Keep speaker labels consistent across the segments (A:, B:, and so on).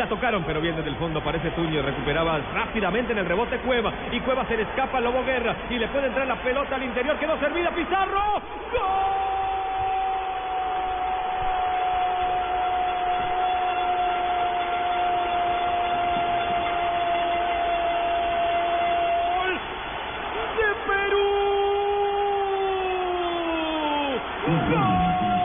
A: La tocaron, pero bien desde el fondo parece Tuño. Recuperaba rápidamente en el rebote Cueva. Y Cueva se le escapa a Lobo Guerra. Y le puede entrar la pelota al interior. Quedó servida Pizarro. ¡Gol! Perú. Gol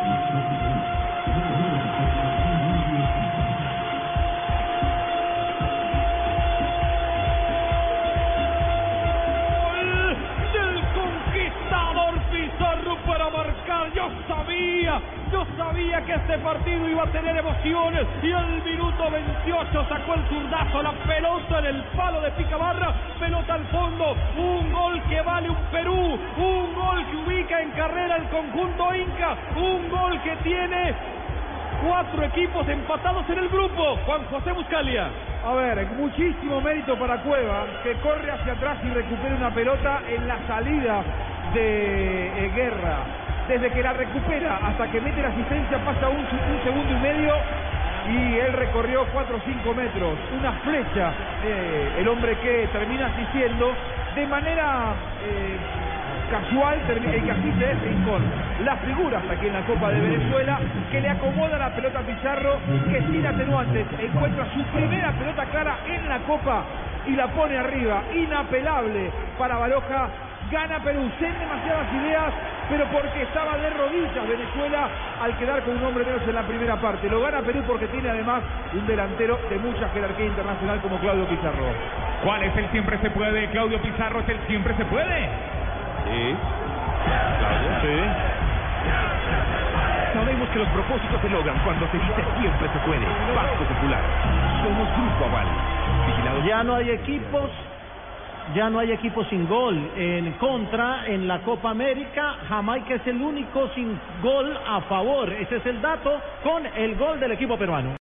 A: yo sabía que este partido iba a tener emociones. Y al minuto 28 sacó el zurdazo, la pelota en el palo de Picabarra, pelota al fondo. Un gol que vale un Perú, un gol que ubica en carrera el conjunto Inca, un gol que tiene cuatro equipos empatados en el grupo. Juan José Buscalia.
B: A ver, muchísimo mérito para Cueva, que corre hacia atrás y recupera una pelota en la salida de eh, Guerra. Desde que la recupera hasta que mete la asistencia pasa un, un segundo y medio y él recorrió 4 o 5 metros. Una flecha, eh, el hombre que termina asistiendo de manera eh, casual, y que asiste es Rincón. Las figuras aquí en la Copa de Venezuela que le acomoda la pelota a Pizarro, que sin atenuantes encuentra su primera pelota clara en la Copa y la pone arriba. Inapelable para Baroja. Gana Perú sin demasiadas ideas, pero porque estaba de rodillas Venezuela al quedar con un hombre menos en la primera parte. Lo gana Perú porque tiene además un delantero de mucha jerarquía internacional como Claudio Pizarro.
C: ¿Cuál es el siempre se puede? Claudio Pizarro es el siempre se puede.
A: Sí. Claudio, sí.
C: Sabemos que los propósitos se logran cuando se dice siempre se puede. Banco Popular. Somos Grupo Aval. Vigilado
D: Ya no hay equipos, ya no hay equipos sin gol. En contra, en la Copa América, Jamaica es el único sin gol a favor. Ese es el dato con el gol del equipo peruano.